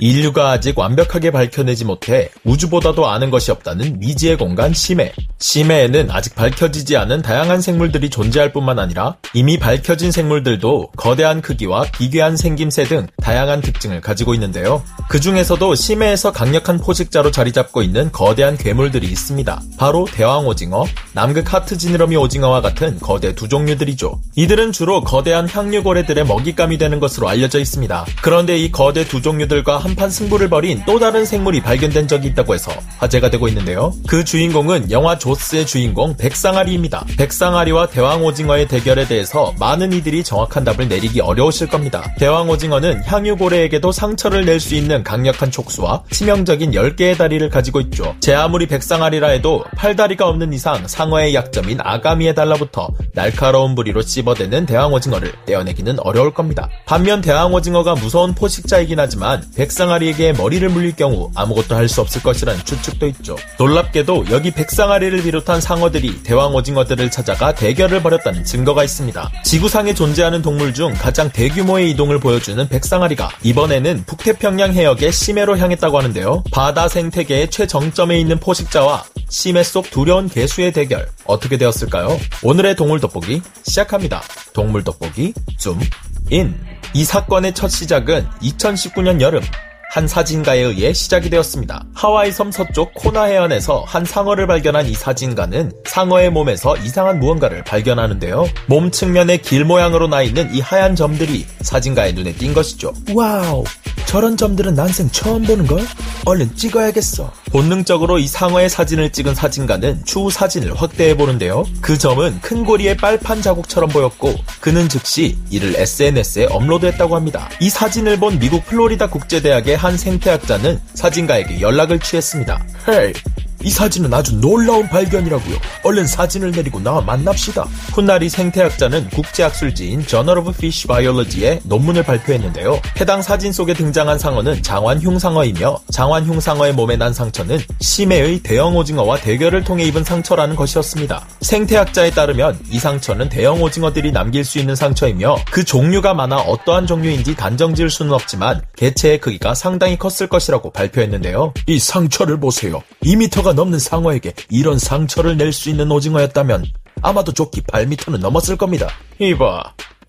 인류가 아직 완벽하게 밝혀내지 못해 우주보다도 아는 것이 없다는 미지의 공간 심해. 심해에는 아직 밝혀지지 않은 다양한 생물들이 존재할 뿐만 아니라 이미 밝혀진 생물들도 거대한 크기와 기괴한 생김새 등 다양한 특징을 가지고 있는데요. 그 중에서도 심해에서 강력한 포식자로 자리 잡고 있는 거대한 괴물들이 있습니다. 바로 대왕 오징어, 남극 하트 지느러미 오징어와 같은 거대 두 종류들이죠. 이들은 주로 거대한 향류고래들의 먹잇감이 되는 것으로 알려져 있습니다. 그런데 이 거대 두 종류들과 한판 승부를 벌인 또 다른 생물이 발견된 적이 있다고 해서 화제가 되고 있는데요. 그 주인공은 영화 조스의 주인공 백상아리입니다. 백상아리와 대왕 오징어의 대결에 대해서 많은 이들이 정확한 답을 내리기 어려우실 겁니다. 대왕 오징어는 향유고래에게도 상처를 낼 수 있는 강력한 촉수와 치명적인 10개의 다리를 가지고 있죠. 제 아무리 백상아리라 해도 팔다리가 없는 이상 상어의 약점인 아가미에 달라붙어 날카로운 부리로 씹어대는 대왕 오징어를 떼어내기는 어려울 겁니다. 반면 대왕 오징어가 무서운 포식자이긴 하지만 백상 아리에게 머리를 물릴 경우 아무것도 할 수 없을 것이라는 추측도 있죠. 놀랍게도 여기 백상아리를 비롯한 상어들이 대왕 오징어들을 찾아가 대결을 벌였다는 증거가 있습니다. 지구상에 존재하는 동물 중 가장 대규모의 이동을 보여주는 백상아리가 이번에는 북태평양 해역의 심해로 향했다고 하는데요. 바다 생태계의 최정점에 있는 포식자와 심해 속 두려운 괴수의 대결 어떻게 되었을까요? 오늘의 동물 돋보기 시작합니다. 동물 돋보기 줌 인. 이 사건의 첫 시작은 2019년 여름 한 사진가에 의해 시작이 되었습니다. 하와이 섬 서쪽 코나 해안에서 한 상어를 발견한 이 사진가는 상어의 몸에서 이상한 무언가를 발견하는데요. 몸 측면에 길 모양으로 나 있는 이 하얀 점들이 사진가의 눈에 띈 것이죠. Wow! 저런 점들은 난생 처음 보는 걸? 얼른 찍어야겠어. 본능적으로 이 상어의 사진을 찍은 사진가는 추후 사진을 확대해 보는데요. 그 점은 큰 고리의 빨판 자국처럼 보였고 그는 즉시 이를 SNS에 업로드했다고 합니다. 이 사진을 본 미국 플로리다 국제대학의 한 생태학자는 사진가에게 연락을 취했습니다. 헤 이, 이 사진은 아주 놀라운 발견이라고요. 얼른 사진을 내리고 나와 만납시다. 훗날 이 생태학자는 국제학술지인 Journal of Fish Biology에 논문을 발표했는데요. 해당 사진 속에 등장한 상어는 장완흉상어이며 장완흉상어의 몸에 난 상처는 심해의 대형 오징어와 대결을 통해 입은 상처라는 것이었습니다. 생태학자에 따르면 이 상처는 대형 오징어들이 남길 수 있는 상처이며 그 종류가 많아 어떠한 종류인지 단정 지을 수는 없지만 개체의 크기가 상당히 컸을 것이라고 발표했는데요. 이 상처를 보세요. 2m가 넘는 상어에게 이런 상처를 낼 수 있는 오징어였다면 아마도 조끼 8m는 넘었을 겁니다. 이봐.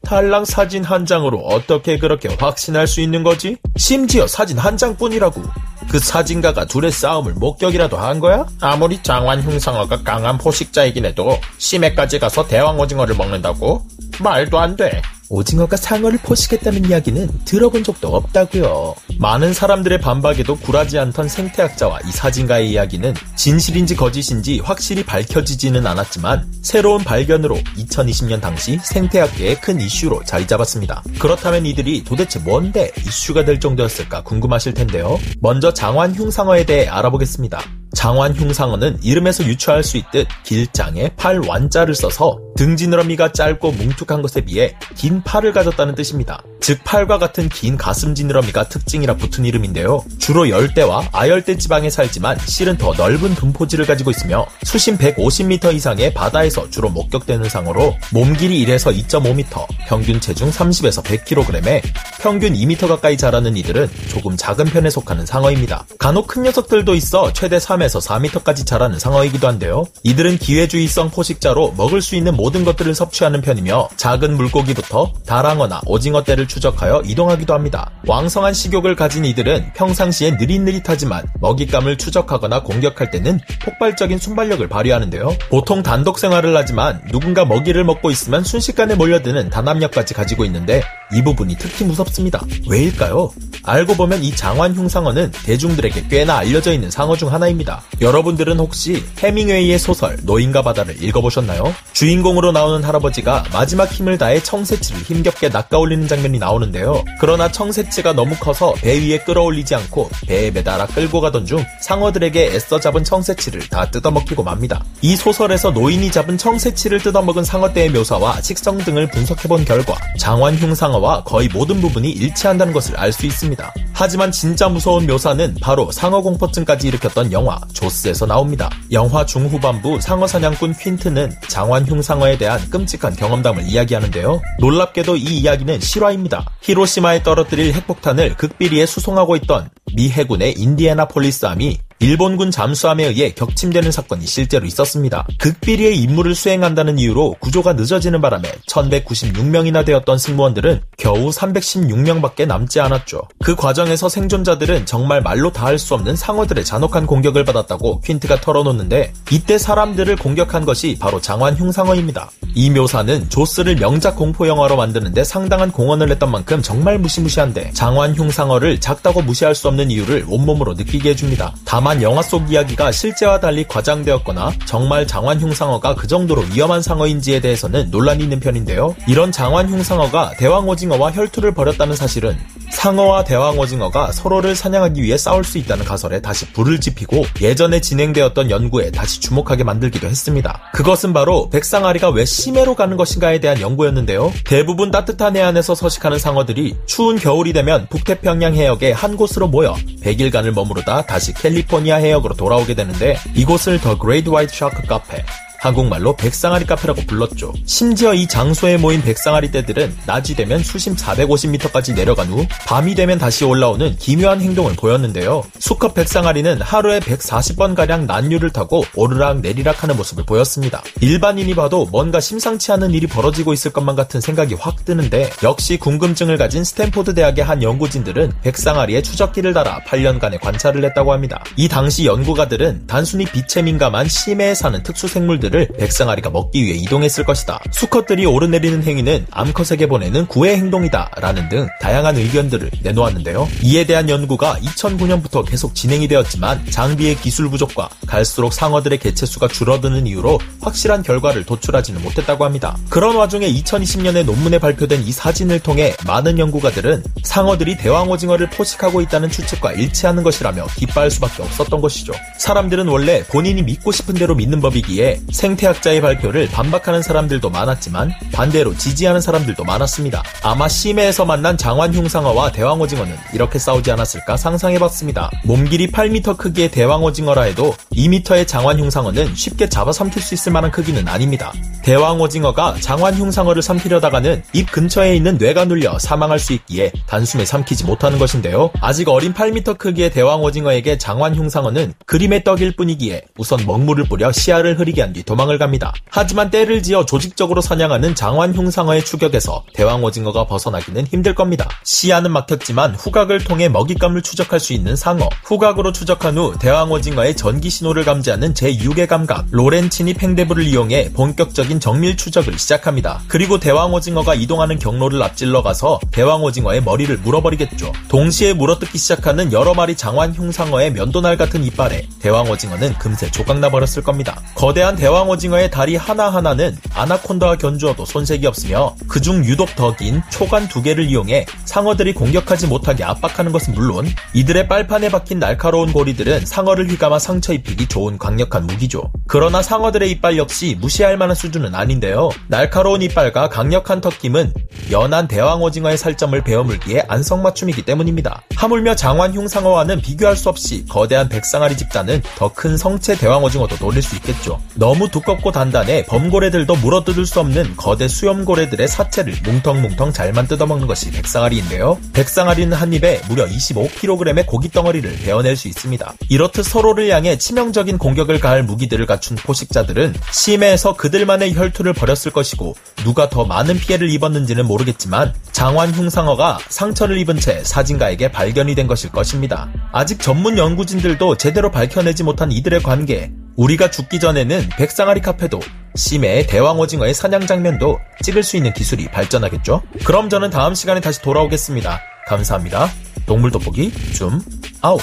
탈랑 사진 한 장으로 어떻게 그렇게 확신할 수 있는 거지? 심지어 사진 한 장뿐이라고. 그 사진가가 둘의 싸움을 목격이라도 한 거야? 아무리 장완 흉상어가 강한 포식자이긴 해도 심해까지 가서 대왕 오징어를 먹는다고? 말도 안 돼. 오징어가 상어를 포식했다는 이야기는 들어본 적도 없다고요. 많은 사람들의 반박에도 굴하지 않던 생태학자와 이 사진가의 이야기는 진실인지 거짓인지 확실히 밝혀지지는 않았지만 새로운 발견으로 2020년 당시 생태학계의 큰 이슈로 자리 잡았습니다. 그렇다면 이들이 도대체 뭔데 이슈가 될 정도였을까 궁금하실 텐데요. 먼저 장완 흉상어에 대해 알아보겠습니다. 장완 흉상어는 이름에서 유추할 수 있듯 길장에 팔 완자를 써서 등 지느러미가 짧고 뭉툭한 것에 비해 긴 팔을 가졌다는 뜻입니다. 즉 팔과 같은 긴 가슴 지느러미가 특징이라 붙은 이름인데요. 주로 열대와 아열대 지방에 살지만 실은 더 넓은 분포지를 가지고 있으며 수심 150m 이상의 바다에서 주로 목격되는 상어로 몸 길이 1에서 2.5m, 평균 체중 30에서 100kg에 평균 2m 가까이 자라는 이들은 조금 작은 편에 속하는 상어입니다. 간혹 큰 녀석들도 있어 최대 3에서 4m까지 자라는 상어이기도 한데요. 이들은 기회주의성 포식자로 먹을 수 있는 모든 것들을 섭취하는 편이며 작은 물고기부터 다랑어나 오징어 떼를 추적하여 이동하기도 합니다. 왕성한 식욕을 가진 이들은 평상시에 느릿느릿하지만 먹잇감을 추적하거나 공격할 때는 폭발적인 순발력을 발휘하는데요. 보통 단독 생활을 하지만 누군가 먹이를 먹고 있으면 순식간에 몰려드는 단합력까지 가지고 있는데 이 부분이 특히 무섭습니다. 왜일까요? 알고 보면 이 장완 흉상어는 대중들에게 꽤나 알려져 있는 상어 중 하나입니다. 여러분들은 혹시 해밍웨이의 소설 노인과 바다를 읽어보셨나요? 주인공으로 나오는 할아버지가 마지막 힘을 다해 청새치를 힘겹게 낚아올리는 장면이 나오는데요. 그러나 청새치가 너무 커서 배 위에 끌어올리지 않고 배에 매달아 끌고 가던 중 상어들에게 애써 잡은 청새치를 다 뜯어먹히고 맙니다. 이 소설에서 노인이 잡은 청새치를 뜯어먹은 상어떼의 묘사와 식성 등을 분석해본 결과 장완 흉상어 상어와 거의 모든 부분이 일치한다는 것을 알 수 있습니다. 하지만 진짜 무서운 묘사는 바로 상어 공포증까지 일으켰던 영화 조스에서 나옵니다. 영화 중후반부 상어 사냥꾼 퀸트는 장완 흉 상어에 대한 끔찍한 경험담을 이야기하는데요. 놀랍게도 이 이야기는 실화입니다. 히로시마에 떨어뜨릴 핵폭탄을 극비리에 수송하고 있던 미 해군의 인디애나폴리스함이 일본군 잠수함에 의해 격침되는 사건이 실제로 있었습니다. 극비리의 임무를 수행한다는 이유로 구조가 늦어지는 바람에 1196명이나 되었던 승무원들은 겨우 316명밖에 남지 않았죠. 그 과정에서 생존자들은 정말 말로 다 할 수 없는 상어들의 잔혹한 공격을 받았다고 퀸트가 털어놓는데 이때 사람들을 공격한 것이 바로 장완 흉상어입니다. 이 묘사는 조스를 명작 공포 영화로 만드는데 상당한 공헌을 했던 만큼 정말 무시무시한데 장완 흉상어를 작다고 무시할 수 없는 이유를 온몸으로 느끼게 해줍니다. 다만 다만 영화 속 이야기가 실제와 달리 과장되었거나 정말 장완 흉상어가 그 정도로 위험한 상어인지에 대해서는 논란이 있는 편인데요. 이런 장완 흉상어가 대왕 오징어와 혈투를 벌였다는 사실은 상어와 대왕 오징어가 서로를 사냥하기 위해 싸울 수 있다는 가설에 다시 불을 지피고 예전에 진행되었던 연구에 다시 주목하게 만들기도 했습니다. 그것은 바로 백상아리가 왜 심해로 가는 것인가에 대한 연구였는데요. 대부분 따뜻한 해안에서 서식하는 상어들이 추운 겨울이 되면 북태평양 해역의 한 곳으로 모여 100일간을 머무르다 다시 캘리포니아 해역으로 돌아오게 되는데 이곳을 the Great White Shark Cafe 한국말로 백상아리 카페라고 불렀죠. 심지어 이 장소에 모인 백상아리 떼들은 낮이 되면 수심 450m까지 내려간 후 밤이 되면 다시 올라오는 기묘한 행동을 보였는데요. 수컷 백상아리는 하루에 140번가량 난류를 타고 오르락 내리락 하는 모습을 보였습니다. 일반인이 봐도 뭔가 심상치 않은 일이 벌어지고 있을 것만 같은 생각이 확 드는데 역시 궁금증을 가진 스탠포드 대학의 한 연구진들은 백상아리에 추적기를 달아 8년간의 관찰을 했다고 합니다. 이 당시 연구가들은 단순히 빛에 민감한 심해에 사는 특수 생물들 것들을 백상아리가 먹기 위해 이동했을 것이다. 수컷들이 오르내리는 행위는 암컷에게 보내는 구애 행동이다. 라는 등 다양한 의견들을 내놓았는데요. 이에 대한 연구가 2009년부터 계속 진행이 되었지만 장비의 기술 부족과 갈수록 상어들의 개체수가 줄어드는 이유로 확실한 결과를 도출하지는 못했다고 합니다. 그런 와중에 2020년에 논문에 발표된 이 사진을 통해 많은 연구가들은 상어들이 대왕오징어를 포식하고 있다는 추측과 일치하는 것이라며 기뻐할 수밖에 없었던 것이죠. 사람들은 원래 본인이 믿고 싶은 대로 믿는 법이기에 생태학자의 발표를 반박하는 사람들도 많았지만 반대로 지지하는 사람들도 많았습니다. 아마 심해에서 만난 장완 흉상어와 대왕오징어는 이렇게 싸우지 않았을까 상상해봤습니다. 몸길이 8m 크기의 대왕오징어라 해도 2m의 장완 흉상어는 쉽게 잡아 삼킬 수 있을 만한 크기는 아닙니다. 대왕오징어가 장완 흉상어를 삼키려다가는 입 근처에 있는 뇌가 눌려 사망할 수 있기에 단숨에 삼키지 못하는 것인데요. 아직 어린 8m 크기의 대왕오징어에게 장완 흉상어는 그림의 떡일 뿐이기에 우선 먹물을 뿌려 시야를 흐리게 한 뒤 도망을 갑니다. 하지만 때를 지어 조직적으로 사냥하는 장완 흉상어의 추격에서 대왕 오징어가 벗어나기는 힘들 겁니다. 시야는 막혔지만 후각을 통해 먹잇감을 추적할 수 있는 상어. 후각으로 추적한 후 대왕 오징어의 전기 신호를 감지하는 제6의 감각 로렌치니 팽대부를 이용해 본격적인 정밀 추적을 시작합니다. 그리고 대왕 오징어가 이동하는 경로를 앞질러 가서 대왕 오징어의 머리를 물어버리겠죠. 동시에 물어뜯기 시작하는 여러 마리 장완 흉상어의 면도날 같은 이빨에 대왕 오징어는 금세 조각나 버렸을 겁니다. 거대한 대왕 대왕 오징어의 다리 하나하나는 아나콘다와 견주어도 손색이 없으며 그중 유독 더 긴 초간 두 개를 이용해 상어들이 공격하지 못하게 압박하는 것은 물론 이들의 빨판에 박힌 날카로운 고리들은 상어를 휘감아 상처 입히기 좋은 강력한 무기죠. 그러나 상어들의 이빨 역시 무시할 만한 수준은 아닌데요. 날카로운 이빨과 강력한 턱김은 연한 대왕 오징어의 살점을 베어물기에 안성맞춤이기 때문입니다. 하물며 장완 흉 상어와는 비교할 수 없이 거대한 백상아리 집단은 더 큰 성체 대왕 오징어도 노릴 수 있겠죠. 너무 두껍고 단단해 범고래들도 물어뜯을 수 없는 거대 수염고래들의 사체를 뭉텅뭉텅 잘만 뜯어먹는 것이 백상아리인데요. 백상아리는 한 입에 무려 25kg의 고깃덩어리를 베어낼 수 있습니다. 이렇듯 서로를 향해 치명적인 공격을 가할 무기들을 갖춘 포식자들은 심해에서 그들만의 혈투를 벌였을 것이고 누가 더 많은 피해를 입었는지는 모르겠지만 장완 흉상어가 상처를 입은 채 사진가에게 발견이 된 것일 것입니다. 아직 전문 연구진들도 제대로 밝혀내지 못한 이들의 관계, 우리가 죽기 전에는 백상아리 카페도 심해 대왕 오징어의 사냥 장면도 찍을 수 있는 기술이 발전하겠죠? 그럼 저는 다음 시간에 다시 돌아오겠습니다. 감사합니다. 동물 돋보기 줌 아웃.